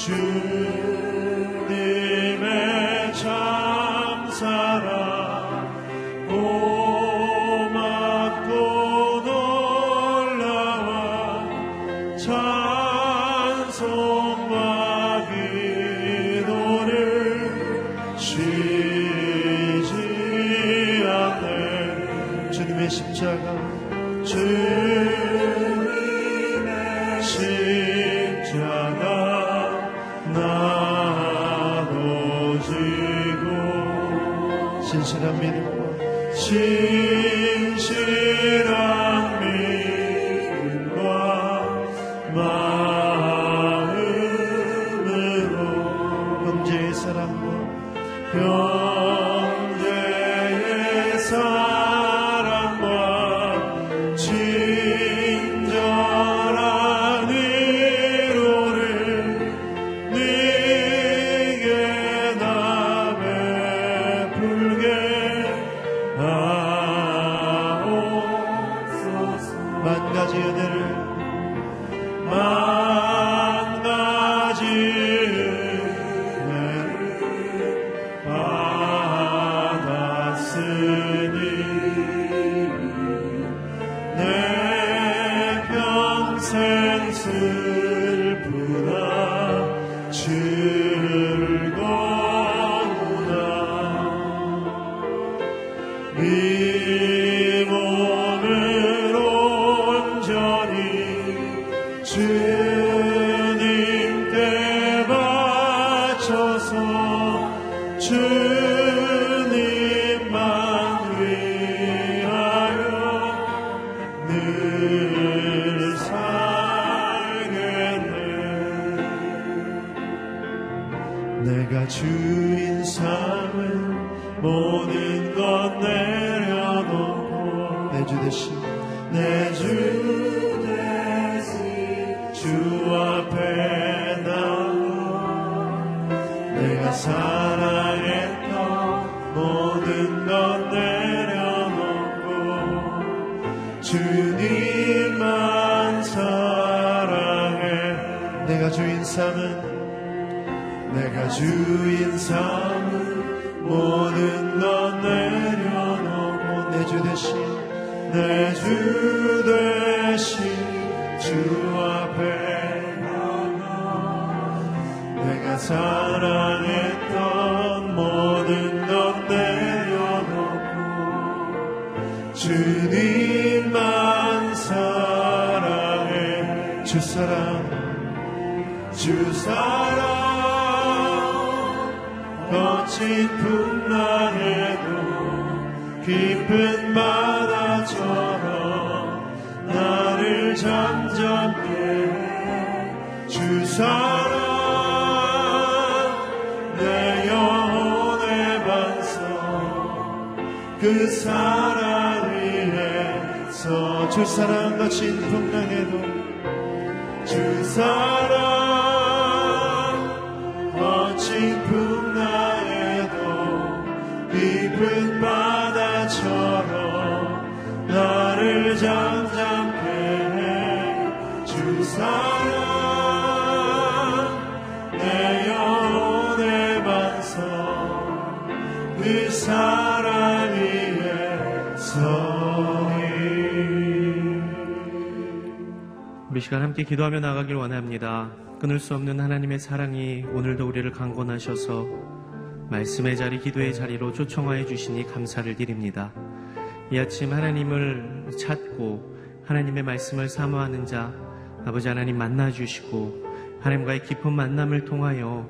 June. 사랑했던 모든 것 내려놓고 주님만 사랑해. 주 사랑 주 사랑. 거친 풍랑에도 깊은 사랑 내 영혼의 반성. 그 사랑 위에서 주 사랑과 진풍랑에도 주 사랑 시간 함께 기도하며 나가길 원합니다. 끊을 수 없는 하나님의 사랑이 오늘도 우리를 강권하셔서 말씀의 자리, 기도의 자리로 초청하여 주시니 감사를 드립니다. 이 아침 하나님을 찾고 하나님의 말씀을 사모하는 자, 아버지 하나님 만나주시고 하나님과의 깊은 만남을 통하여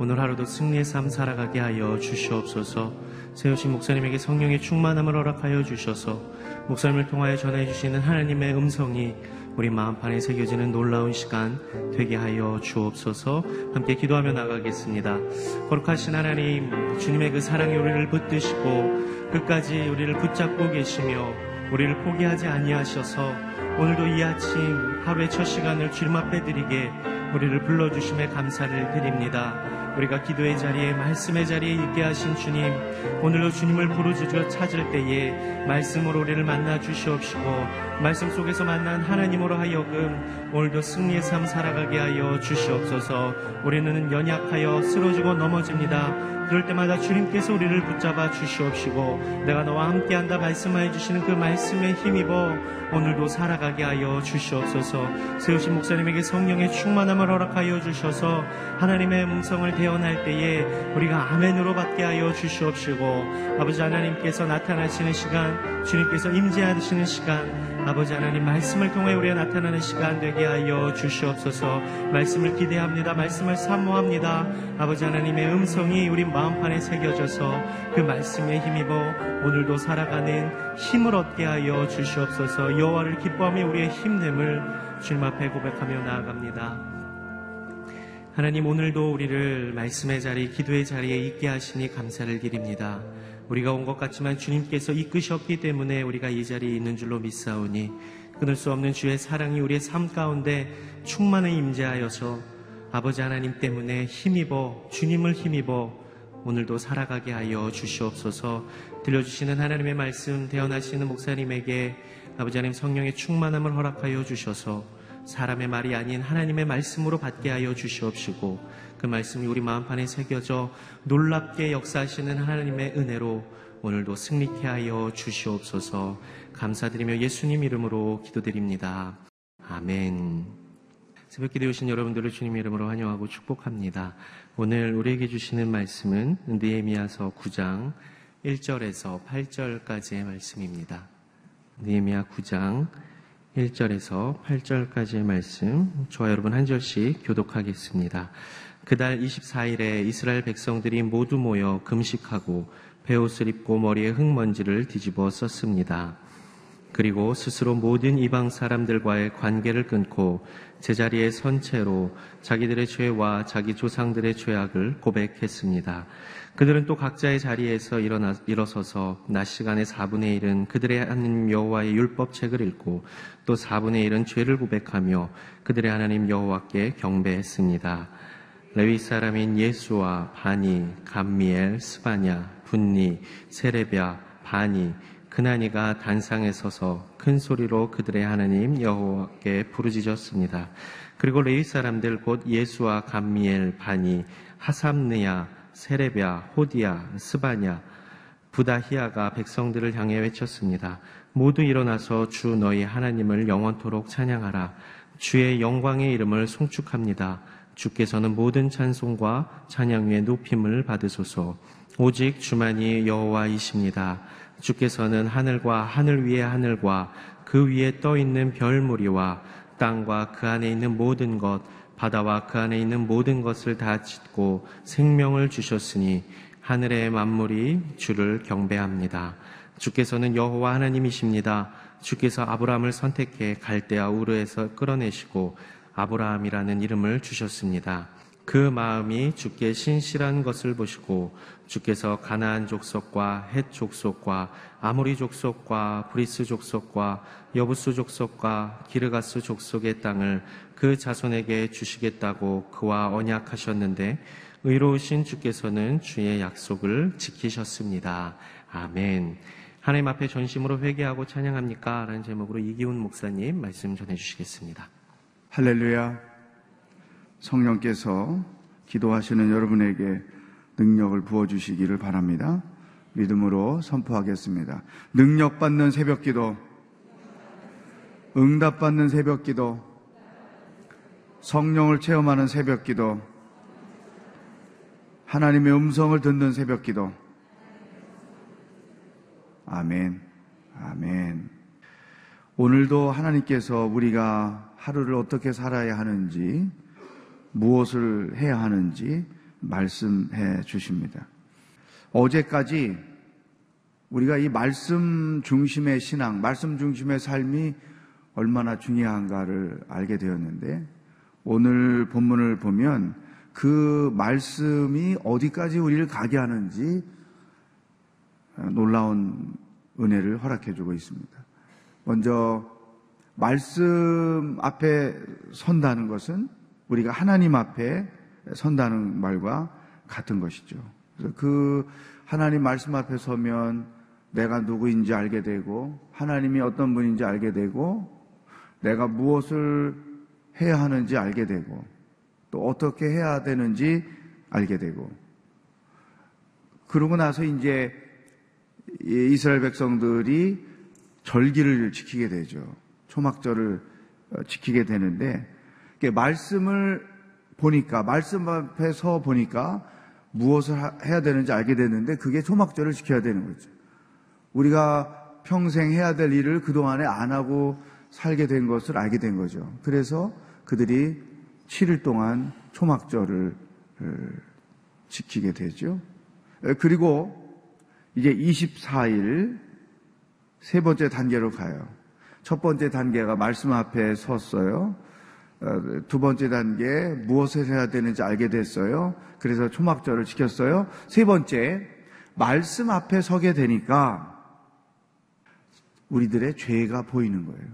오늘 하루도 승리의 삶 살아가게 하여 주시옵소서 세우신 목사님에게 성령의 충만함을 허락하여 주셔서 목사님을 통하여 전해 주시는 하나님의 음성이 우리 마음판에 새겨지는 놀라운 시간 되게 하여 주옵소서 함께 기도하며 나가겠습니다. 거룩하신 하나님 주님의 그 사랑이 우리를 붙드시고 끝까지 우리를 붙잡고 계시며 우리를 포기하지 아니하셔서 오늘도 이 아침 하루의 첫 시간을 주님 앞에 드리게 우리를 불러주심에 감사를 드립니다. 우리가 기도의 자리에 말씀의 자리에 있게 하신 주님 오늘도 주님을 부르짖어 찾을 때에 말씀으로 우리를 만나 주시옵시고 말씀 속에서 만난 하나님으로 하여금 오늘도 승리의 삶 살아가게 하여 주시옵소서 우리는 연약하여 쓰러지고 넘어집니다. 그럴 때마다 주님께서 우리를 붙잡아 주시옵시고 내가 너와 함께한다 말씀하여 주시는 그 말씀에 힘입어 오늘도 살아가게 하여 주시옵소서. 세우신 목사님에게 성령의 충만함을 허락하여 주셔서 하나님의 음성을 대언할 때에 우리가 아멘으로 받게 하여 주시옵시고 아버지 하나님께서 나타나시는 시간 주님께서 임재하시는 시간 아버지 하나님 말씀을 통해 우리가 나타나는 시간 되게 하여 주시옵소서 말씀을 기대합니다 말씀을 사모합니다 아버지 하나님의 음성이 우리 마음판에 새겨져서 그 말씀에 힘입어 오늘도 살아가는 힘을 얻게 하여 주시옵소서 여호와를 기뻐하며 우리의 힘됨을 주님 앞에 고백하며 나아갑니다. 하나님 오늘도 우리를 말씀의 자리, 기도의 자리에 있게 하시니 감사를 드립니다. 우리가 온 것 같지만 주님께서 이끄셨기 때문에 우리가 이 자리에 있는 줄로 믿사오니 끊을 수 없는 주의 사랑이 우리의 삶 가운데 충만히 임재하여서 아버지 하나님 때문에 힘입어 주님을 힘입어 오늘도 살아가게 하여 주시옵소서. 들려주시는 하나님의 말씀 대언하시는 목사님에게 아버지 하나님 성령의 충만함을 허락하여 주셔서 사람의 말이 아닌 하나님의 말씀으로 받게 하여 주시옵시고 그 말씀이 우리 마음판에 새겨져 놀랍게 역사하시는 하나님의 은혜로 오늘도 승리케 하여 주시옵소서 감사드리며 예수님 이름으로 기도드립니다. 아멘. 새벽 기도에 오신 여러분들을 주님 이름으로 환영하고 축복합니다. 오늘 우리에게 주시는 말씀은 느헤미야서 9장 1절에서 8절까지의 말씀입니다. 느헤미야 9장 1절에서 8절까지의 말씀, 저와 여러분 한 절씩 교독하겠습니다. 그달 24일에 이스라엘 백성들이 모두 모여 금식하고 베옷을 입고 머리에 흙먼지를 뒤집어 썼습니다. 그리고 스스로 모든 이방 사람들과의 관계를 끊고 제자리에 선체로 자기들의 죄와 자기 조상들의 죄악을 고백했습니다. 그들은 또 각자의 자리에서 일어나, 일어서서 낮 시간의 4분의 1은 그들의 하나님 여호와의 율법책을 읽고 또 4분의 1은 죄를 고백하며 그들의 하나님 여호와께 경배했습니다. 레위 사람인 예수와 바니, 감미엘, 스바냐, 분니, 세레비아, 바니, 그나니가 단상에 서서 큰 소리로 그들의 하나님 여호와께 부르짖었습니다. 그리고 레위 사람들 곧 예수와 감미엘, 바니, 하삼느야, 세레비아, 호디야, 스바냐, 부다히아가 백성들을 향해 외쳤습니다. 모두 일어나서 주 너희 하나님을 영원토록 찬양하라. 주의 영광의 이름을 송축합니다. 주께서는 모든 찬송과 찬양 위에 높임을 받으소서. 오직 주만이 여호와이십니다. 주께서는 하늘과 하늘 위의 하늘과 그 위에 떠 있는 별 무리와 땅과 그 안에 있는 모든 것, 바다와 그 안에 있는 모든 것을 다 짓고 생명을 주셨으니 하늘의 만물이 주를 경배합니다. 주께서는 여호와 하나님이십니다. 주께서 아브라함을 선택해 갈대아 우르에서 끌어내시고 아브라함이라는 이름을 주셨습니다. 그 마음이 주께 신실한 것을 보시고 주께서 가나안 족속과 헷 족속과 아모리 족속과 브리스 족속과 여부스 족속과 기르가스 족속의 땅을 그 자손에게 주시겠다고 그와 언약하셨는데 의로우신 주께서는 주의 약속을 지키셨습니다. 아멘. 하나님 앞에 전심으로 회개하고 찬양합니까? 라는 제목으로 이기훈 목사님 말씀 전해 주시겠습니다. 할렐루야. 성령께서 기도하시는 여러분에게 능력을 부어주시기를 바랍니다. 믿음으로 선포하겠습니다. 능력받는 새벽 기도, 응답받는 새벽 기도, 성령을 체험하는 새벽 기도, 하나님의 음성을 듣는 새벽 기도. 아멘. 아멘. 오늘도 하나님께서 우리가 하루를 어떻게 살아야 하는지, 무엇을 해야 하는지 말씀해 주십니다. 어제까지 우리가 이 말씀 중심의 신앙, 말씀 중심의 삶이 얼마나 중요한가를 알게 되었는데, 오늘 본문을 보면 그 말씀이 어디까지 우리를 가게 하는지 놀라운 은혜를 허락해 주고 있습니다. 먼저 말씀 앞에 선다는 것은 우리가 하나님 앞에 선다는 말과 같은 것이죠. 그래서 그 하나님 말씀 앞에 서면 내가 누구인지 알게 되고 하나님이 어떤 분인지 알게 되고 내가 무엇을 해야 하는지 알게 되고 또 어떻게 해야 되는지 알게 되고 그러고 나서 이제 이스라엘 백성들이 절기를 지키게 되죠. 초막절을 어, 지키게 되는데 말씀을 보니까 말씀 앞에 서 보니까 무엇을 해야 되는지 알게 됐는데 그게 초막절을 지켜야 되는 거죠. 우리가 평생 해야 될 일을 그동안에 안 하고 살게 된 것을 알게 된 거죠. 그래서 그들이 7일 동안 초막절을 어, 지키게 되죠. 그리고 이제 24일 세 번째 단계로 가요. 첫 번째 단계가 말씀 앞에 섰어요. 어, 두 번째 단계 무엇을 해야 되는지 알게 됐어요. 그래서 초막절을 지켰어요. 세 번째 말씀 앞에 서게 되니까 우리들의 죄가 보이는 거예요.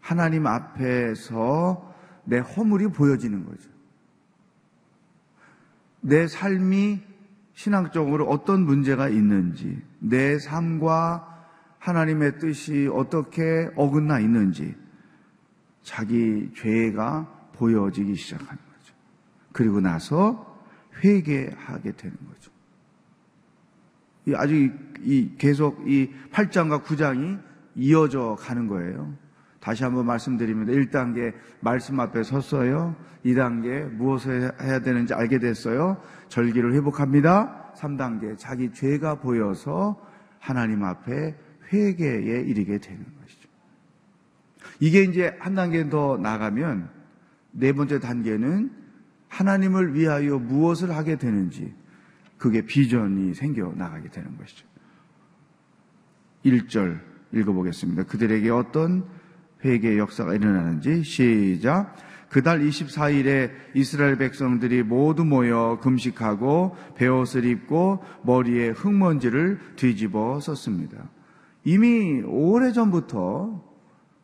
하나님 앞에서 내 허물이 보여지는 거죠. 내 삶이 신앙적으로 어떤 문제가 있는지, 내 삶과 하나님의 뜻이 어떻게 어긋나 있는지, 자기 죄가 보여지기 시작하는 거죠. 그리고 나서 회개하게 되는 거죠. 아주 이 계속 이 8장과 9장이 이어져 가는 거예요. 다시 한번 말씀드립니다. 1단계 말씀 앞에 섰어요. 2단계 무엇을 해야 되는지 알게 됐어요. 절기를 회복합니다. 3단계 자기 죄가 보여서 하나님 앞에 회개에 이르게 되는 것이죠. 이게 이제 한 단계 더 나가면 네 번째 단계는 하나님을 위하여 무엇을 하게 되는지 그게 비전이 생겨 나가게 되는 것이죠. 1절 읽어보겠습니다. 그들에게 어떤 회개의 역사가 일어나는지 시작. 그달 24일에 이스라엘 백성들이 모두 모여 금식하고 베옷을 입고 머리에 흙먼지를 뒤집어 썼습니다. 이미 오래전부터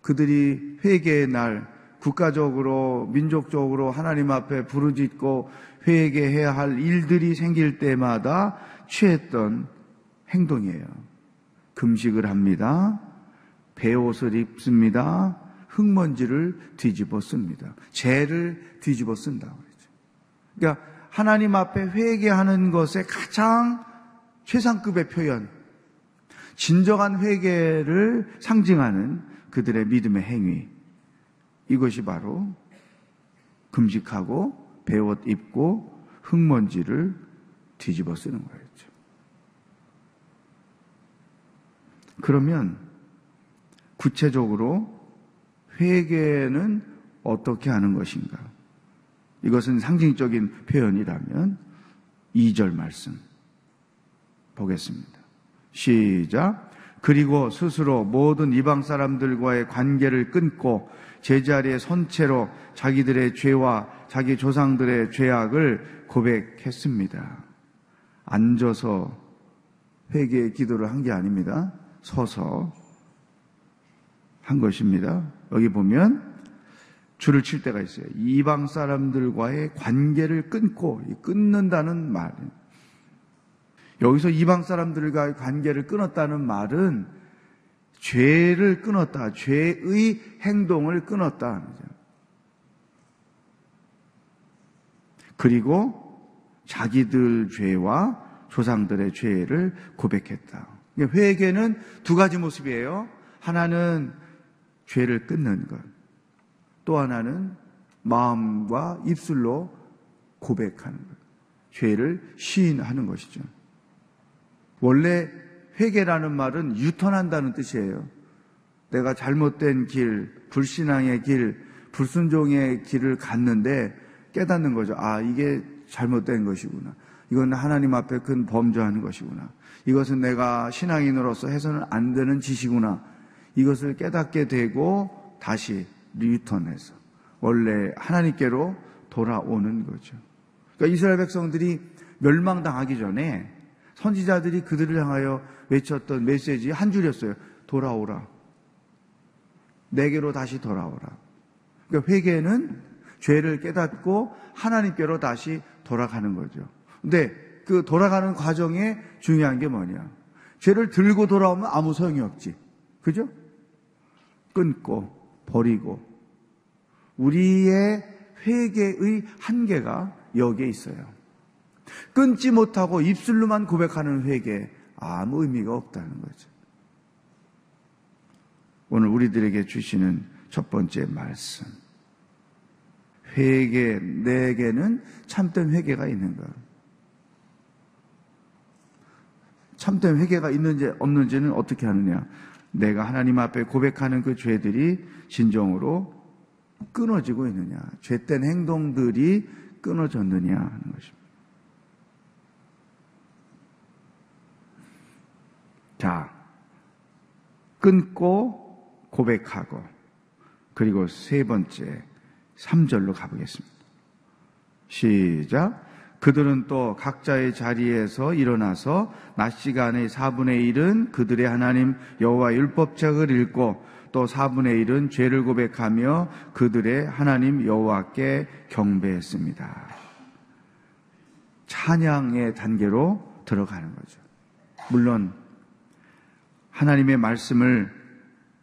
그들이 회개의 날 국가적으로 민족적으로 하나님 앞에 부르짖고 회개해야 할 일들이 생길 때마다 취했던 행동이에요. 금식을 합니다. 배옷을 입습니다. 흙먼지를 뒤집어 씁니다. 죄를 뒤집어 쓴다 그러죠. 그러니까 하나님 앞에 회개하는 것의 가장 최상급의 표현, 진정한 회개를 상징하는 그들의 믿음의 행위. 이것이 바로 금식하고 배옷 입고 흙먼지를 뒤집어 쓰는 거였죠. 그러면 구체적으로 회개는 어떻게 하는 것인가? 이것은 상징적인 표현이라면 2절 말씀 보겠습니다. 시작. 그리고 스스로 모든 이방 사람들과의 관계를 끊고 제자리에 선체로 자기들의 죄와 자기 조상들의 죄악을 고백했습니다. 앉아서 회개의 기도를 한 게 아닙니다. 서서 한 것입니다. 여기 보면 줄을 칠 때가 있어요. 이방 사람들과의 관계를 끊고 끊는다는 말. 여기서 이방 사람들과의 관계를 끊었다는 말은 죄를 끊었다. 죄의 행동을 끊었다. 그리고 자기들 죄와 조상들의 죄를 고백했다. 회개는 두 가지 모습이에요. 하나는 죄를 끊는 것. 또 하나는 마음과 입술로 고백하는 것. 죄를 시인하는 것이죠. 원래 회개라는 말은 유턴한다는 뜻이에요. 내가 잘못된 길, 불신앙의 길, 불순종의 길을 갔는데 깨닫는 거죠. 아, 이게 잘못된 것이구나. 이건 하나님 앞에 큰 범죄하는 것이구나. 이것은 내가 신앙인으로서 해서는 안 되는 짓이구나. 이것을 깨닫게 되고 다시 리턴해서 원래 하나님께로 돌아오는 거죠. 그러니까 이스라엘 백성들이 멸망당하기 전에 선지자들이 그들을 향하여 외쳤던 메시지 한 줄이었어요. 돌아오라. 내게로 다시 돌아오라. 그러니까 회개는 죄를 깨닫고 하나님께로 다시 돌아가는 거죠. 근데 그 돌아가는 과정에 중요한 게 뭐냐? 죄를 들고 돌아오면 아무 소용이 없지. 그죠? 끊고 버리고 우리의 회개의 한계가 여기에 있어요. 끊지 못하고 입술로만 고백하는 회개 아무 의미가 없다는 거죠. 오늘 우리들에게 주시는 첫 번째 말씀. 회개, 내게는 참된 회개가 있는가? 참된 회개가 있는지 없는지는 어떻게 하느냐? 내가 하나님 앞에 고백하는 그 죄들이 진정으로 끊어지고 있느냐? 죄된 행동들이 끊어졌느냐 하는 것입니다. 자, 끊고 고백하고 그리고 세 번째 3절로 가보겠습니다. 시작. 그들은 또 각자의 자리에서 일어나서 낮 시간의 4분의 1은 그들의 하나님 여호와 율법책을 읽고 또 4분의 1은 죄를 고백하며 그들의 하나님 여호와께 경배했습니다. 찬양의 단계로 들어가는 거죠. 물론 하나님의 말씀을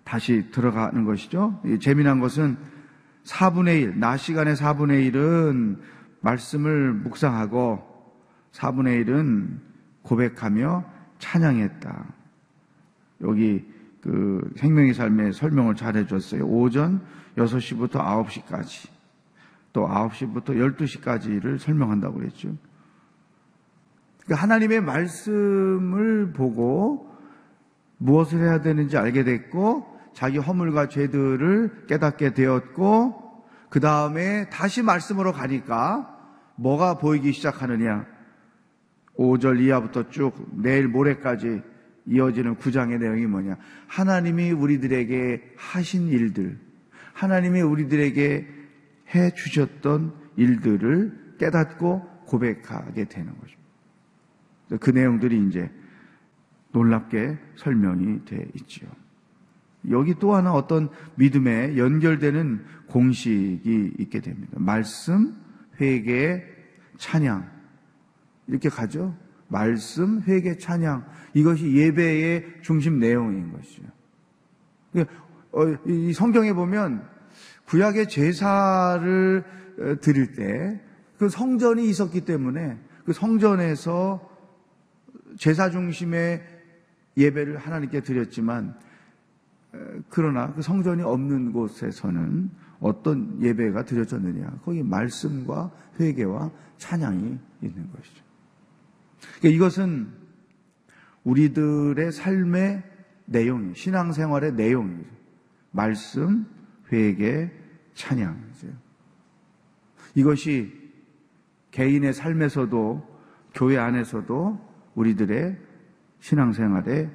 다시 들어가는 것이죠. 재미난 것은 4분의 1, 낮 시간의 4분의 1은 말씀을 묵상하고 4분의 1은 고백하며 찬양했다. 여기 그 생명의 삶의 설명을 잘 해줬어요. 오전 6시부터 9시까지 또 9시부터 12시까지를 설명한다고 그랬죠. 그러니까 하나님의 말씀을 보고 무엇을 해야 되는지 알게 됐고 자기 허물과 죄들을 깨닫게 되었고 그 다음에 다시 말씀으로 가니까 뭐가 보이기 시작하느냐. 5절 이하부터 쭉 내일 모레까지 이어지는 9장의 내용이 뭐냐. 하나님이 우리들에게 하신 일들, 하나님이 우리들에게 해 주셨던 일들을 깨닫고 고백하게 되는 거죠. 그 내용들이 이제 놀랍게 설명이 돼 있지요. 여기 또 하나 어떤 믿음에 연결되는 공식이 있게 됩니다. 말씀, 회개, 찬양. 이렇게 가죠. 말씀, 회개, 찬양. 이것이 예배의 중심 내용인 것이죠. 어, 이 성경에 보면 구약의 제사를 어, 드릴 때 그 성전이 있었기 때문에 그 성전에서 제사 중심의 예배를 하나님께 드렸지만 그러나 그 성전이 없는 곳에서는 어떤 예배가 드려졌느냐? 거기 말씀과 회개와 찬양이 있는 것이죠. 그러니까 이것은 우리들의 삶의 내용, 신앙생활의 내용이죠. 말씀, 회개, 찬양이죠. 이것이 개인의 삶에서도 교회 안에서도 우리들의 신앙생활의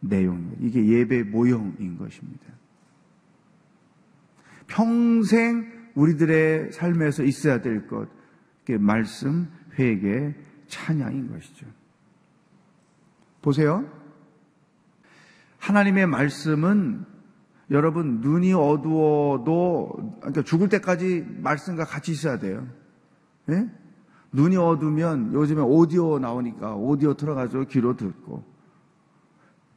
내용입니다. 이게 예배 모형인 것입니다. 평생 우리들의 삶에서 있어야 될 것, 그게 말씀, 회개, 찬양인 것이죠. 보세요. 하나님의 말씀은 여러분 눈이 어두워도 그러니까 죽을 때까지 말씀과 같이 있어야 돼요. 네? 눈이 어두면 요즘에 오디오 나오니까 오디오 들어가서 귀로 듣고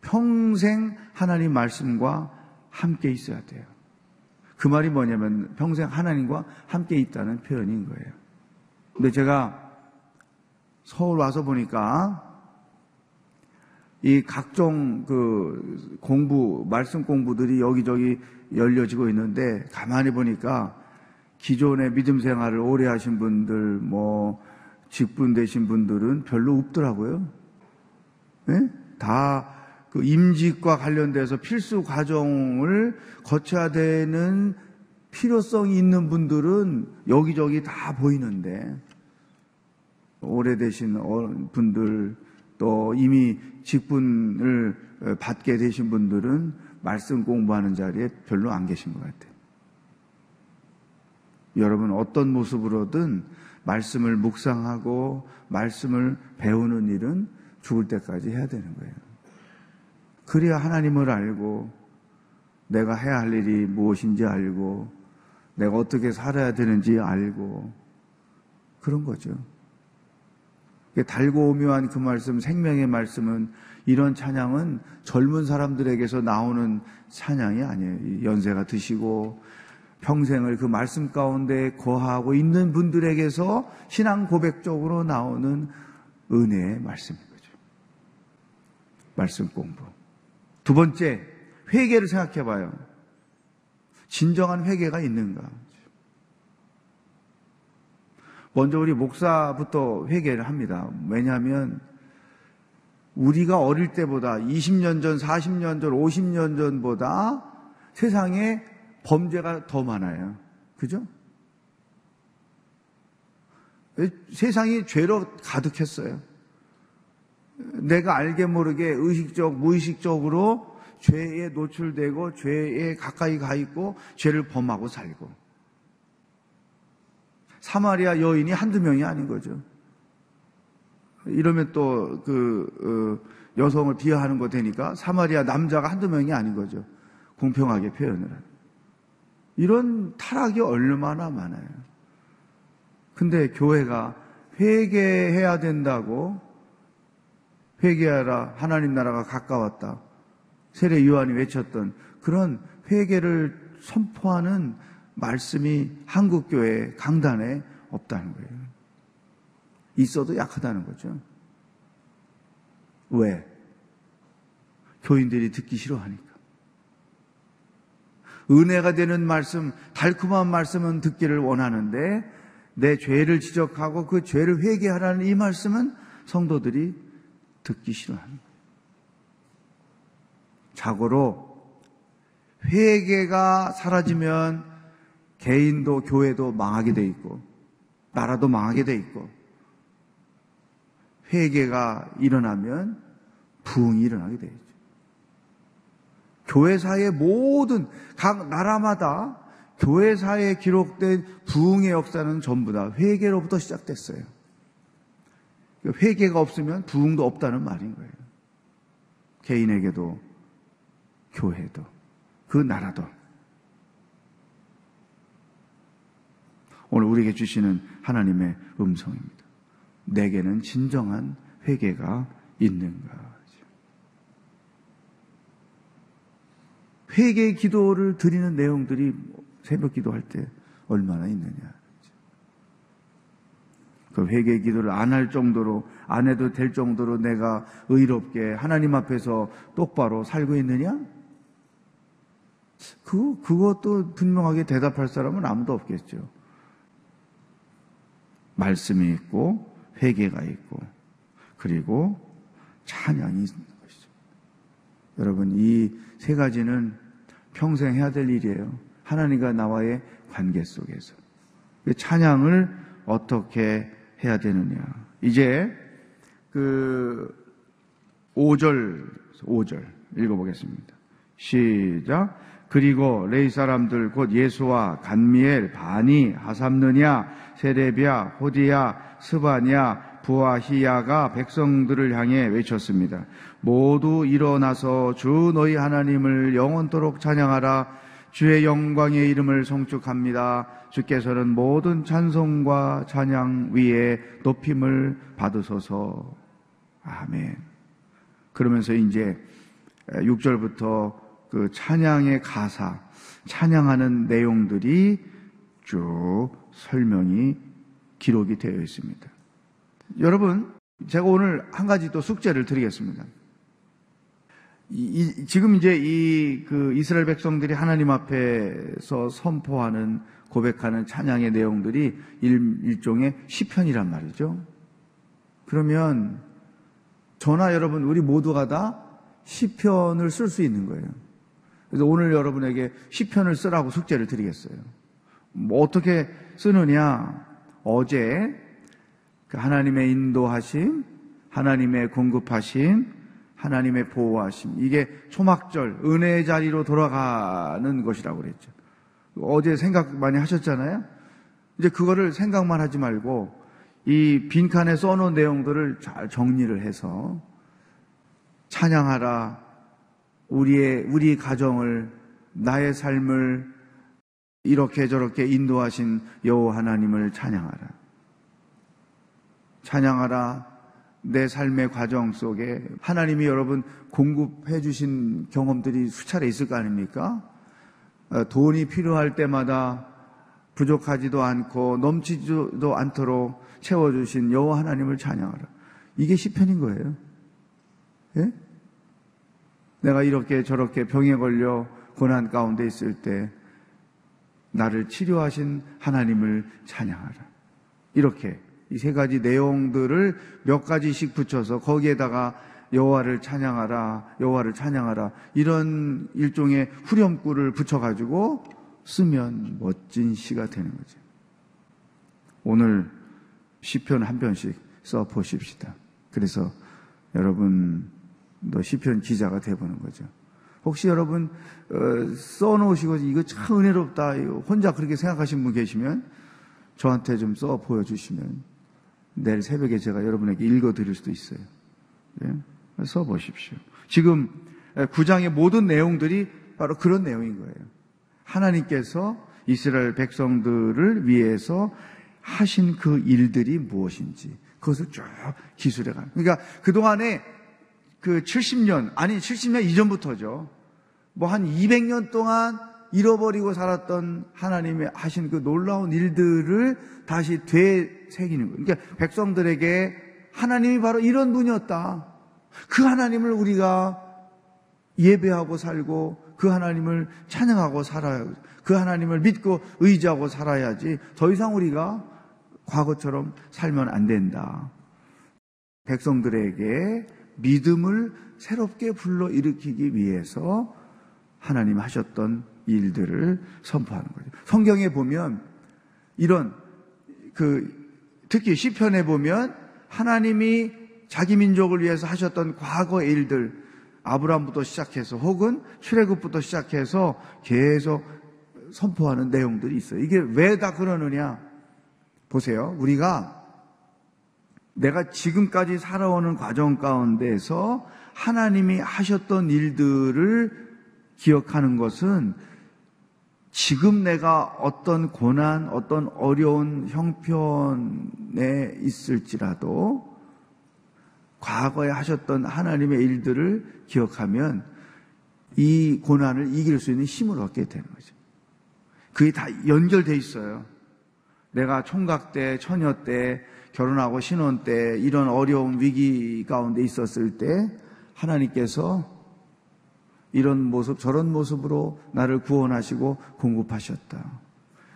평생 하나님 말씀과 함께 있어야 돼요. 그 말이 뭐냐면 평생 하나님과 함께 있다는 표현인 거예요. 근데 제가 서울 와서 보니까 이 각종 그 공부, 말씀 공부들이 여기저기 열려지고 있는데 가만히 보니까 기존의 믿음 생활을 오래 하신 분들, 뭐, 직분 되신 분들은 별로 없더라고요. 예? 다그 임직과 관련돼서 필수 과정을 거쳐야 되는 필요성이 있는 분들은 여기저기 다 보이는데, 오래되신 어- 분들, 또 이미 직분을 받게 되신 분들은 말씀 공부하는 자리에 별로 안 계신 것 같아요. 여러분 어떤 모습으로든 말씀을 묵상하고 말씀을 배우는 일은 죽을 때까지 해야 되는 거예요. 그래야 하나님을 알고 내가 해야 할 일이 무엇인지 알고 내가 어떻게 살아야 되는지 알고 그런 거죠. 달고 오묘한 그 말씀, 생명의 말씀은 이런 찬양은 젊은 사람들에게서 나오는 찬양이 아니에요. 연세가 드시고 평생을 그 말씀 가운데 거하고 있는 분들에게서 신앙 고백적으로 나오는 은혜의 말씀인 거죠. 말씀 공부. 두 번째, 회개를 생각해 봐요. 진정한 회개가 있는가? 먼저 우리 목사부터 회개를 합니다. 왜냐하면 우리가 어릴 때보다 20년 전, 40년 전, 50년 전보다 세상에 범죄가 더 많아요. 그죠? 세상이 죄로 가득했어요. 내가 알게 모르게 의식적, 무의식적으로 죄에 노출되고 죄에 가까이 가 있고 죄를 범하고 살고. 사마리아 여인이 한두 명이 아닌 거죠. 이러면 또 그 여성을 비하하는 거 되니까 사마리아 남자가 한두 명이 아닌 거죠. 공평하게 표현을 하는. 이런 타락이 얼마나 많아요. 근데 교회가 회개해야 된다고 회개하라 하나님 나라가 가까웠다. 세례 요한이 외쳤던 그런 회개를 선포하는 말씀이 한국 교회 강단에 없다는 거예요. 있어도 약하다는 거죠. 왜? 교인들이 듣기 싫어하니까. 은혜가 되는 말씀, 달콤한 말씀은 듣기를 원하는데 내 죄를 지적하고 그 죄를 회개하라는 이 말씀은 성도들이 듣기 거예요. 자고로 회개가 사라지면 개인도 교회도 망하게 돼 있고 나라도 망하게 돼 있고 회개가 일어나면 부흥이 일어나게 되죠. 교회사의 모든 각 나라마다 교회사에 기록된 부흥의 역사는 전부 다 회개로부터 시작됐어요. 회개가 없으면 부흥도 없다는 말인 거예요. 개인에게도 교회도 그 나라도 오늘 우리에게 주시는 하나님의 음성입니다. 내게는 진정한 회개가 있는가? 회개 기도를 드리는 내용들이 새벽 기도할 때 얼마나 있느냐. 그 회개 기도를 안 할 정도로, 안 해도 될 정도로 내가 의롭게 하나님 앞에서 똑바로 살고 있느냐? 그, 그것도 분명하게 대답할 사람은 아무도 없겠죠. 말씀이 있고, 회개가 있고, 그리고 찬양이 있는 것이죠. 여러분, 이 세 가지는 평생 해야 될 일이에요. 하나님과 나와의 관계 속에서. 그 찬양을 어떻게 해야 되느냐. 이제 그 5절, 5절 읽어보겠습니다. 시작. 그리고 레이 사람들 곧 예수와 간미엘, 바니, 하삼느냐, 세레비아, 호디야, 스바냐, 부아히야가 백성들을 향해 외쳤습니다. 모두 일어나서 주 너희 하나님을 영원토록 찬양하라. 주의 영광의 이름을 성축합니다. 주께서는 모든 찬송과 찬양 위에 높임을 받으소서. 아멘. 그러면서 이제 6절부터 그 찬양의 가사, 찬양하는 내용들이 쭉 설명이 기록이 되어 있습니다. 여러분, 제가 오늘 한 가지 또 숙제를 드리겠습니다. 이- 이- 지금 이제 이 그 이스라엘 백성들이 하나님 앞에서 선포하는 고백하는 찬양의 내용들이 일, 일종의 시편이란 말이죠. 그러면 저나 여러분 우리 모두가 다 시편을 쓸 수 있는 거예요. 그래서 오늘 여러분에게 시편을 쓰라고 숙제를 드리겠어요. 뭐 어떻게 쓰느냐? 어제 그 하나님의 인도하심, 하나님의 공급하심, 하나님의 보호하심. 이게 초막절, 은혜의 자리로 돌아가는 것이라고 그랬죠. 어제 생각 많이 하셨잖아요? 이제 그거를 생각만 하지 말고 이 빈칸에 써놓은 내용들을 잘 정리를 해서 찬양하라. 우리의, 우리 가정을, 나의 삶을 이렇게 저렇게 인도하신 여호와 하나님을 찬양하라. 찬양하라. 내 삶의 과정 속에 하나님이 여러분 공급해 주신 경험들이 수차례 있을 거 아닙니까? 어, 돈이 필요할 때마다 부족하지도 않고 넘치지도 않도록 채워주신 여호와 하나님을 찬양하라. 이게 시편인 거예요. 예? 내가 이렇게 저렇게 병에 걸려 고난 가운데 있을 때 나를 치료하신 하나님을 찬양하라. 이렇게 이 세 가지 내용들을 몇 가지씩 붙여서 거기에다가 여호와를 찬양하라, 여호와를 찬양하라 이런 일종의 후렴구를 붙여가지고 쓰면 멋진 시가 되는 거죠. 오늘 시편 한 편씩 써 보십시다. 그래서 여러분도 시편 기자가 돼 보는 거죠. 혹시 여러분 어, 써놓으시고 이거 참 은혜롭다 혼자 그렇게 생각하신 분 계시면 저한테 좀 써 보여주시면 내일 새벽에 제가 여러분에게 읽어드릴 수도 있어요. 예? 써 보십시오. 지금 구장의 모든 내용들이 바로 그런 내용인 거예요. 하나님께서 이스라엘 백성들을 위해서 하신 그 일들이 무엇인지 그것을 쭉 기술해 가는. 그러니까 그 동안에 그 70년 아니 70년 이전부터죠. 뭐 한 200년 동안 잃어버리고 살았던 하나님이 하신 그 놀라운 일들을 다시 되새기는 거예요. 그러니까 백성들에게 하나님이 바로 이런 분이었다. 그 하나님을 우리가 예배하고 살고 그 하나님을 찬양하고 살아야 그 하나님을 믿고 의지하고 살아야지 더 이상 우리가 과거처럼 살면 안 된다. 백성들에게 믿음을 새롭게 불러 일으키기 위해서 하나님 하셨던 일들을 선포하는 거죠. 성경에 보면 이런 그 특히 시편에 보면 하나님이 자기 민족을 위해서 하셨던 과거의 일들 아브라함부터 시작해서 혹은 출애굽부터 시작해서 계속 선포하는 내용들이 있어요. 이게 왜 다 그러느냐? 보세요. 우리가 내가 지금까지 살아오는 과정 가운데서 하나님이 하셨던 일들을 기억하는 것은 지금 내가 어떤 고난, 어떤 어려운 형편에 있을지라도 과거에 하셨던 하나님의 일들을 기억하면 이 고난을 이길 수 있는 힘을 얻게 되는 거죠. 그게 다 연결돼 있어요. 내가 총각 때, 처녀 때, 결혼하고 신혼 때 이런 어려운 위기 가운데 있었을 때 하나님께서 이런 모습, 저런 모습으로 나를 구원하시고 공급하셨다.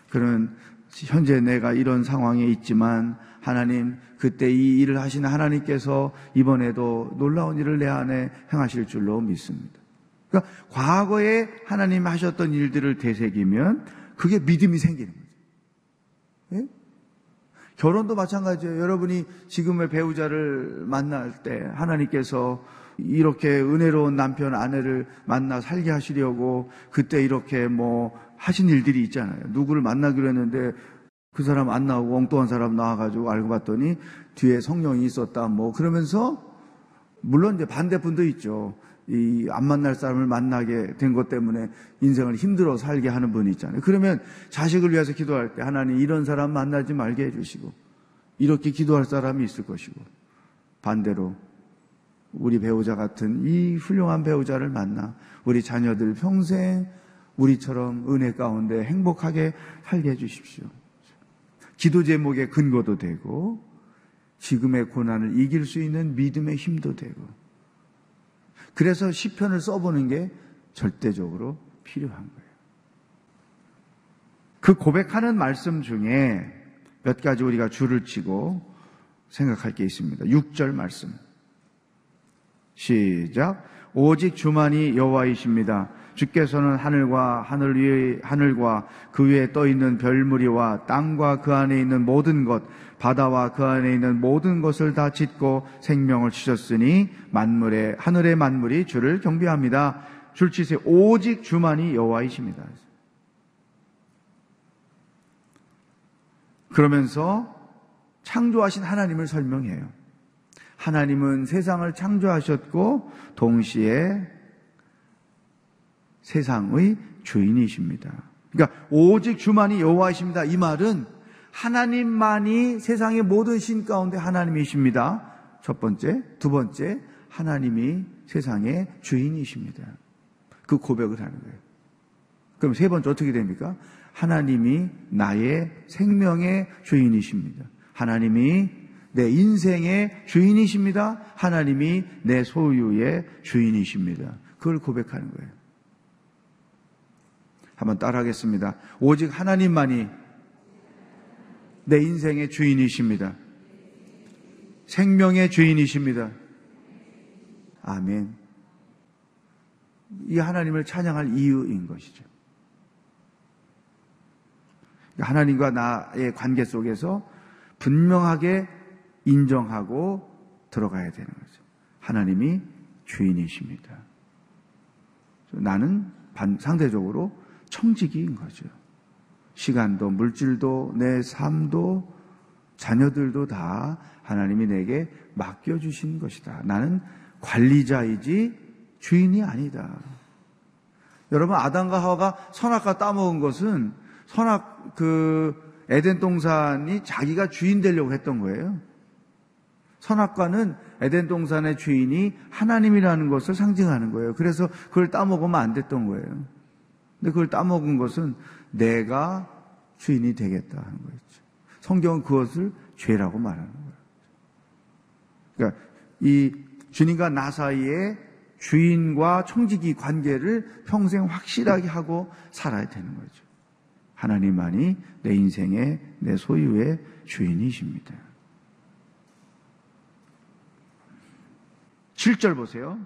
그러면 현재 내가 이런 상황에 있지만 하나님 그때 이 일을 하신 하나님께서 이번에도 놀라운 일을 내 안에 행하실 줄로 믿습니다. 그러니까 과거에 하나님 하셨던 일들을 되새기면 그게 믿음이 생기는 거죠. 예? 결혼도 마찬가지예요. 여러분이 지금의 배우자를 만날 때 하나님께서 이렇게 은혜로운 남편, 아내를 만나 살게 하시려고 그때 이렇게 뭐 하신 일들이 있잖아요. 누구를 만나기로 했는데 그 사람 안 나오고 엉뚱한 사람 나와가지고 알고 봤더니 뒤에 성령이 있었다. 뭐 그러면서 물론 이제 반대분도 있죠. 이 안 만날 사람을 만나게 된 것 때문에 인생을 힘들어 살게 하는 분이 있잖아요. 그러면 자식을 위해서 기도할 때 하나님 이런 사람 만나지 말게 해주시고 이렇게 기도할 사람이 있을 것이고 반대로 우리 배우자 같은 이 훌륭한 배우자를 만나 우리 자녀들 평생 우리처럼 은혜 가운데 행복하게 살게 해주십시오. 기도 제목의 근거도 되고 지금의 고난을 이길 수 있는 믿음의 힘도 되고 그래서 시편을 써보는 게 절대적으로 필요한 거예요. 그 고백하는 말씀 중에 몇 가지 우리가 줄을 치고 생각할 게 있습니다. 6절 말씀. 시작. 오직 주만이 여호와이십니다. 주께서는 하늘과 하늘 위에 하늘과 그 위에 떠 있는 별무리와 땅과 그 안에 있는 모든 것, 바다와 그 안에 있는 모든 것을 다 짓고 생명을 주셨으니 만물의 하늘의 만물이 주를 경배합니다. 줄 치세요. 오직 주만이 여호와이십니다. 그러면서 창조하신 하나님을 설명해요. 하나님은 세상을 창조하셨고 동시에 세상의 주인이십니다. 그러니까 오직 주만이 여호와이십니다. 이 말은 하나님만이 세상의 모든 신 가운데 하나님이십니다. 첫 번째, 두 번째, 하나님이 세상의 주인이십니다. 그 고백을 하는 거예요. 그럼 세 번째 어떻게 됩니까? 하나님이 나의 생명의 주인이십니다. 하나님이 내 인생의 주인이십니다. 하나님이 내 소유의 주인이십니다. 그걸 고백하는 거예요. 한번 따라하겠습니다. 오직 하나님만이 내 인생의 주인이십니다. 생명의 주인이십니다. 아멘. 이 하나님을 찬양할 이유인 것이죠. 하나님과 나의 관계 속에서 분명하게 인정하고 들어가야 되는 거죠. 하나님이 주인이십니다. 나는 상대적으로 청지기인 거죠. 시간도, 물질도, 내 삶도, 자녀들도 다 하나님이 내게 맡겨주신 것이다. 나는 관리자이지 주인이 아니다. 여러분, 아담과 하와가 선악과 따먹은 것은 선악, 그, 에덴 동산이 자기가 주인 되려고 했던 거예요. 선악과는 에덴 동산의 주인이 하나님이라는 것을 상징하는 거예요. 그래서 그걸 따먹으면 안 됐던 거예요. 근데 그걸 따먹은 것은 내가 주인이 되겠다 하는 거였죠. 성경은 그것을 죄라고 말하는 거예요. 그러니까 이 주님과 나 사이에 주인과 청지기 관계를 평생 확실하게 하고 살아야 되는 거죠. 하나님만이 내 인생의 내 소유의 주인이십니다. 7절 보세요.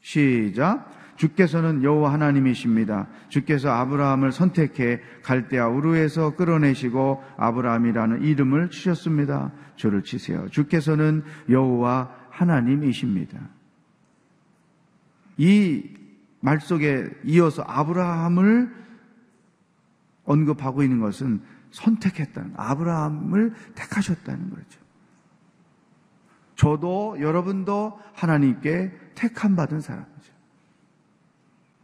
시작. 주께서는 여호와 하나님이십니다. 주께서 아브라함을 선택해 갈대아 우르에서 끌어내시고 아브라함이라는 이름을 주셨습니다. 주를 치세요. 주께서는 여호와 하나님이십니다. 이 말 속에 이어서 아브라함을 언급하고 있는 것은 선택했다는 아브라함을 택하셨다는 거죠. 저도 여러분도 하나님께 택함 받은 사람이죠.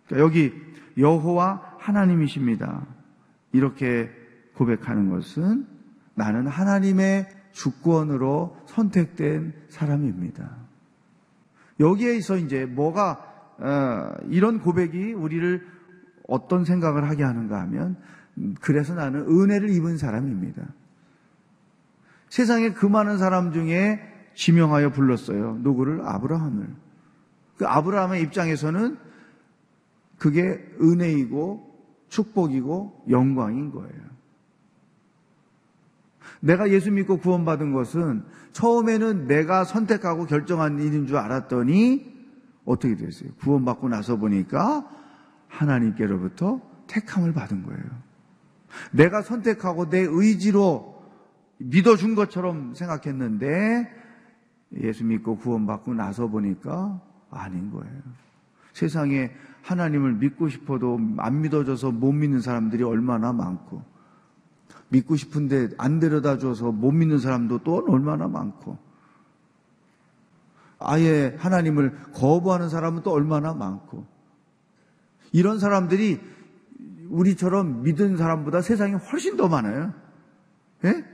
그러니까 여기 여호와 하나님이십니다. 이렇게 고백하는 것은 나는 하나님의 주권으로 선택된 사람입니다. 여기에서 이제 뭐가 어, 이런 고백이 우리를 어떤 생각을 하게 하는가 하면 그래서 나는 은혜를 입은 사람입니다. 세상에 그 많은 사람 중에 지명하여 불렀어요. 누구를? 아브라함을. 그 아브라함의 입장에서는 그게 은혜이고 축복이고 영광인 거예요. 내가 예수 믿고 구원받은 것은 처음에는 내가 선택하고 결정한 일인 줄 알았더니 어떻게 됐어요? 구원받고 나서 보니까 하나님께로부터 택함을 받은 거예요. 내가 선택하고 내 의지로 믿어준 것처럼 생각했는데 예수 믿고 구원받고 나서 보니까 아닌 거예요. 세상에 하나님을 믿고 싶어도 안 믿어져서 못 믿는 사람들이 얼마나 많고, 믿고 싶은데 안 데려다 줘서 못 믿는 사람도 또 얼마나 많고, 아예 하나님을 거부하는 사람은 또 얼마나 많고, 이런 사람들이 우리처럼 믿은 사람보다 세상에 훨씬 더 많아요. 예?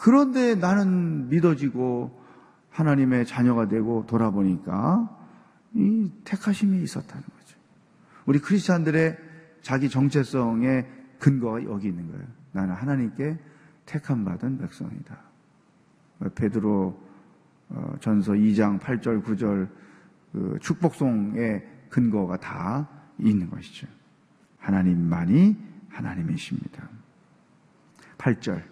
그런데 나는 믿어지고 하나님의 자녀가 되고 돌아보니까 이 택하심이 있었다는 거죠. 우리 크리스찬들의 자기 정체성의 근거가 여기 있는 거예요. 나는 하나님께 택함 받은 백성이다. 베드로 어, 전서 2장 8절 9절 그 축복송의 근거가 다 있는 것이죠. 하나님만이 하나님이십니다. 8절.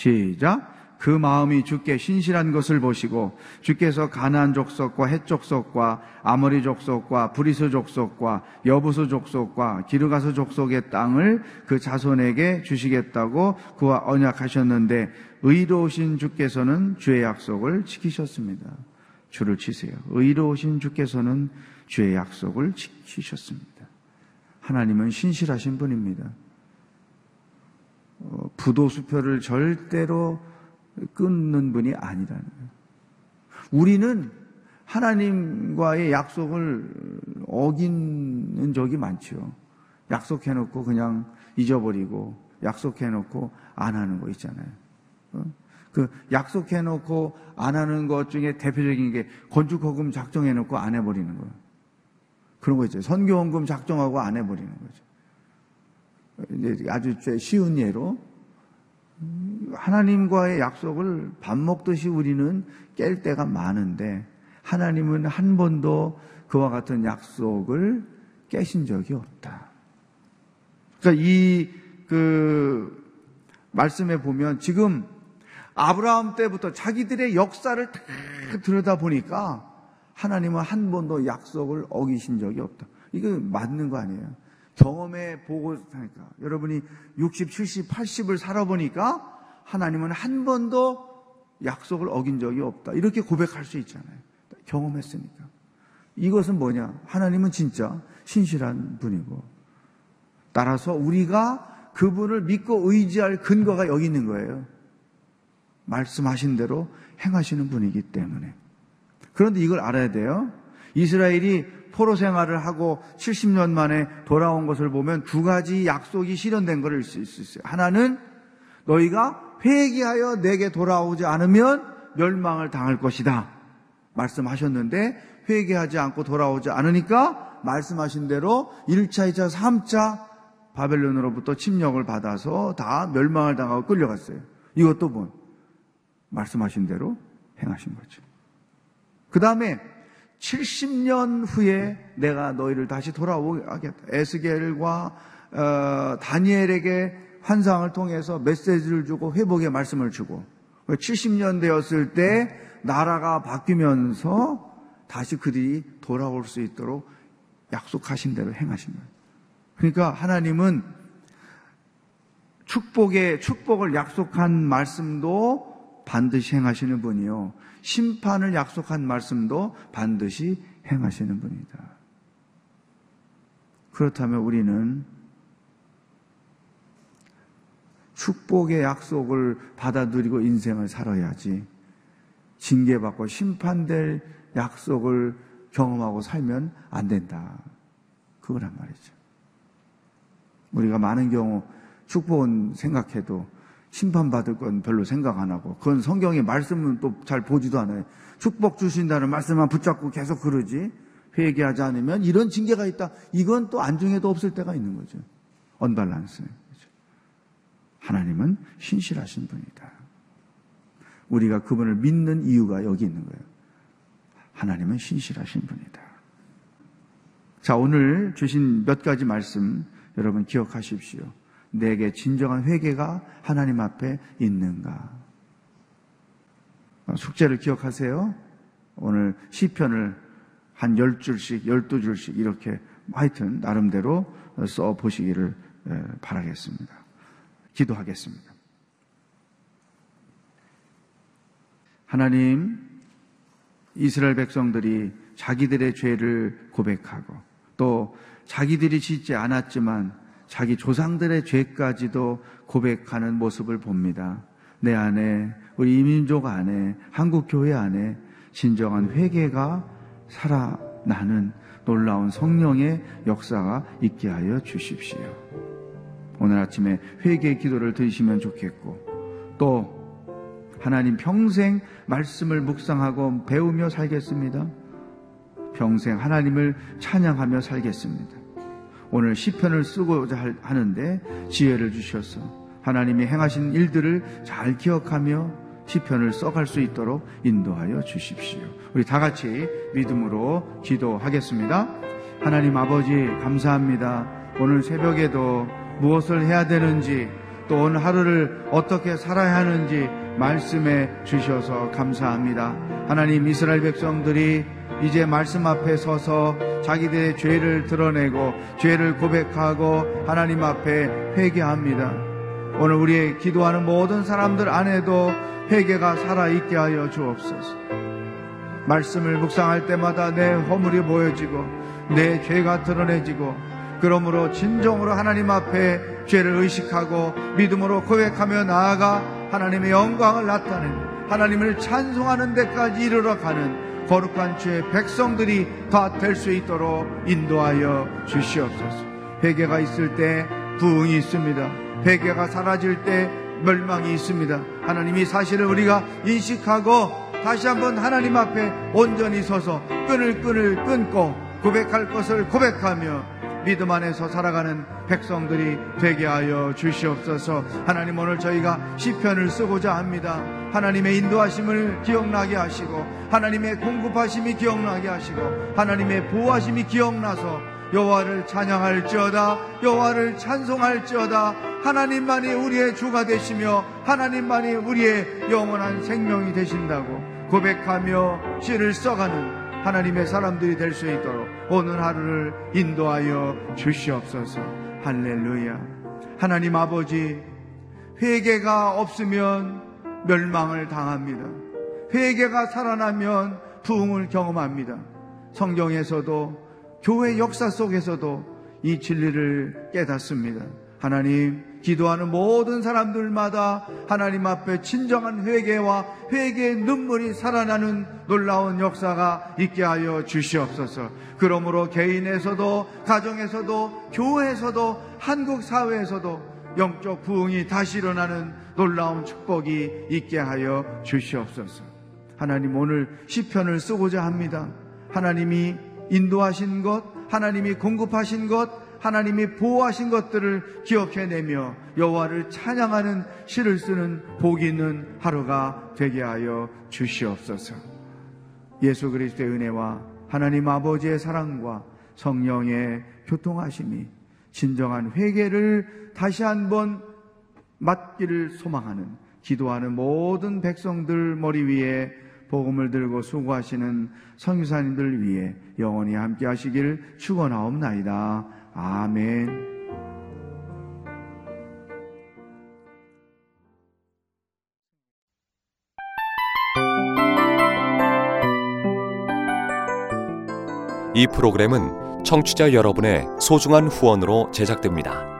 시작. 그 마음이 주께 신실한 것을 보시고 주께서 가나안 족속과 헷 족속과 아모리 족속과 브리스 족속과 여부수 족속과 기르가스 족속의 땅을 그 자손에게 주시겠다고 그와 언약하셨는데 의로우신 주께서는 주의 약속을 지키셨습니다. 주를 치세요. 의로우신 주께서는 주의 약속을 지키셨습니다. 하나님은 신실하신 분입니다. 어, 부도수표를 절대로 끊는 분이 아니라는 거예요. 우리는 하나님과의 약속을 어기는 적이 많죠. 약속해놓고 그냥 잊어버리고 약속해놓고 안 하는 거 있잖아요. 어? 그 약속해놓고 안 하는 것 중에 대표적인 게 건축허금 작정해놓고 안 해버리는 거예요. 그런 거 있죠. 선교원금 작정하고 안 해버리는 거죠. 아주 쉬운 예로 하나님과의 약속을 밥 먹듯이 우리는 깰 때가 많은데 하나님은 한 번도 그와 같은 약속을 깨신 적이 없다. 그러니까 이 그 말씀에 보면 지금 아브라함 때부터 자기들의 역사를 다 들여다 보니까 하나님은 한 번도 약속을 어기신 적이 없다. 이거 맞는 거 아니에요? 경험해 보고 하니까 여러분이 60, 70, 80을 살아보니까 하나님은 한 번도 약속을 어긴 적이 없다. 이렇게 고백할 수 있잖아요. 경험했으니까. 이것은 뭐냐? 하나님은 진짜 신실한 분이고 따라서 우리가 그분을 믿고 의지할 근거가 여기 있는 거예요. 말씀하신 대로 행하시는 분이기 때문에. 그런데 이걸 알아야 돼요. 이스라엘이 포로 생활을 하고 70년 만에 돌아온 것을 보면 두 가지 약속이 실현된 것을 수 있어요. 하나는 너희가 회개하여 내게 돌아오지 않으면 멸망을 당할 것이다. 말씀하셨는데 회개하지 않고 돌아오지 않으니까 말씀하신 대로 1차, 2차, 3차 바벨론으로부터 침략을 받아서 다 멸망을 당하고 끌려갔어요. 이것도 뭐 말씀하신 대로 행하신 거죠. 그 다음에 70년 후에 내가 너희를 다시 돌아오게 하겠다. 에스겔과 어, 다니엘에게 환상을 통해서 메시지를 주고 회복의 말씀을 주고 70년 되었을 때 나라가 바뀌면서 다시 그들이 돌아올 수 있도록 약속하신 대로 행하신 거예요. 그러니까 하나님은 축복의 축복을 약속한 말씀도 반드시 행하시는 분이요. 심판을 약속한 말씀도 반드시 행하시는 분이다. 그렇다면 우리는 축복의 약속을 받아들이고 인생을 살아야지 징계받고 심판될 약속을 경험하고 살면 안 된다. 그거란 말이죠. 우리가 많은 경우 축복은 생각해도 심판받을 건 별로 생각 안 하고 그건 성경의 말씀은 또 잘 보지도 않아요. 축복 주신다는 말씀만 붙잡고 계속 그러지 회개하지 않으면 이런 징계가 있다. 이건 또 안중에도 없을 때가 있는 거죠. 언발란스. 하나님은 신실하신 분이다. 우리가 그분을 믿는 이유가 여기 있는 거예요. 하나님은 신실하신 분이다. 자, 오늘 주신 몇 가지 말씀 여러분 기억하십시오. 내게 진정한 회개가 하나님 앞에 있는가? 숙제를 기억하세요. 오늘 시편을 한 10줄씩, 12줄씩 이렇게 하여튼 나름대로 써 보시기를 바라겠습니다. 기도하겠습니다. 하나님, 이스라엘 백성들이 자기들의 죄를 고백하고 또 자기들이 짓지 않았지만 자기 조상들의 죄까지도 고백하는 모습을 봅니다. 내 안에, 우리 이민족 안에, 한국 교회 안에 진정한 회개가 살아나는 놀라운 성령의 역사가 있게 하여 주십시오. 오늘 아침에 회개 기도를 드리시면 좋겠고 또 하나님 평생 말씀을 묵상하고 배우며 살겠습니다. 평생 하나님을 찬양하며 살겠습니다. 오늘 시편을 쓰고자 하는데 지혜를 주셔서 하나님이 행하신 일들을 잘 기억하며 시편을 써갈 수 있도록 인도하여 주십시오. 우리 다 같이 믿음으로 기도하겠습니다. 하나님 아버지 감사합니다. 오늘 새벽에도 무엇을 해야 되는지 또 오늘 하루를 어떻게 살아야 하는지 말씀해 주셔서 감사합니다. 하나님 이스라엘 백성들이 이제 말씀 앞에 서서 자기들의 죄를 드러내고 죄를 고백하고 하나님 앞에 회개합니다. 오늘 우리의 기도하는 모든 사람들 안에도 회개가 살아있게 하여 주옵소서. 말씀을 묵상할 때마다 내 허물이 보여지고 내 죄가 드러내지고 그러므로 진정으로 하나님 앞에 죄를 의식하고 믿음으로 고백하며 나아가 하나님의 영광을 나타내는 하나님을 찬송하는 데까지 이르러 가는 거룩한 주의 백성들이 다 될 수 있도록 인도하여 주시옵소서. 회개가 있을 때 부흥이 있습니다. 회개가 사라질 때 멸망이 있습니다. 하나님이 사실을 우리가 인식하고 다시 한번 하나님 앞에 온전히 서서 끈을 끈을 끊고 고백할 것을 고백하며 믿음 안에서 살아가는 백성들이 되게 하여 주시옵소서. 하나님 오늘 저희가 시편을 쓰고자 합니다. 하나님의 인도하심을 기억나게 하시고 하나님의 공급하심이 기억나게 하시고 하나님의 보호하심이 기억나서 여호와를 찬양할지어다 여호와를 찬송할지어다 하나님만이 우리의 주가 되시며 하나님만이 우리의 영원한 생명이 되신다고 고백하며 시를 써가는 하나님의 사람들이 될 수 있도록 오늘 하루를 인도하여 주시옵소서. 할렐루야. 하나님 아버지, 회개가 없으면 멸망을 당합니다. 회개가 살아나면 부흥을 경험합니다. 성경에서도 교회 역사 속에서도 이 진리를 깨닫습니다. 하나님, 기도하는 모든 사람들마다 하나님 앞에 진정한 회개와 회개의 눈물이 살아나는 놀라운 역사가 있게 하여 주시옵소서. 그러므로 개인에서도 가정에서도 교회에서도 한국 사회에서도 영적 부흥이 다시 일어나는 놀라운 축복이 있게 하여 주시옵소서. 하나님 오늘 시편을 쓰고자 합니다. 하나님이 인도하신 것, 하나님이 공급하신 것, 하나님이 보호하신 것들을 기억해내며 여호와를 찬양하는 시를 쓰는 복 있는 하루가 되게 하여 주시옵소서. 예수 그리스도의 은혜와 하나님 아버지의 사랑과 성령의 교통하심이 진정한 회개를 다시 한번 맞기를 소망하는 기도하는 모든 백성들 머리 위에 복음을 들고 수고하시는 성유사님들 위해 영원히 함께 하시길 축원하옵나이다. 아멘. 이 프로그램은 청취자 여러분의 소중한 후원으로 제작됩니다.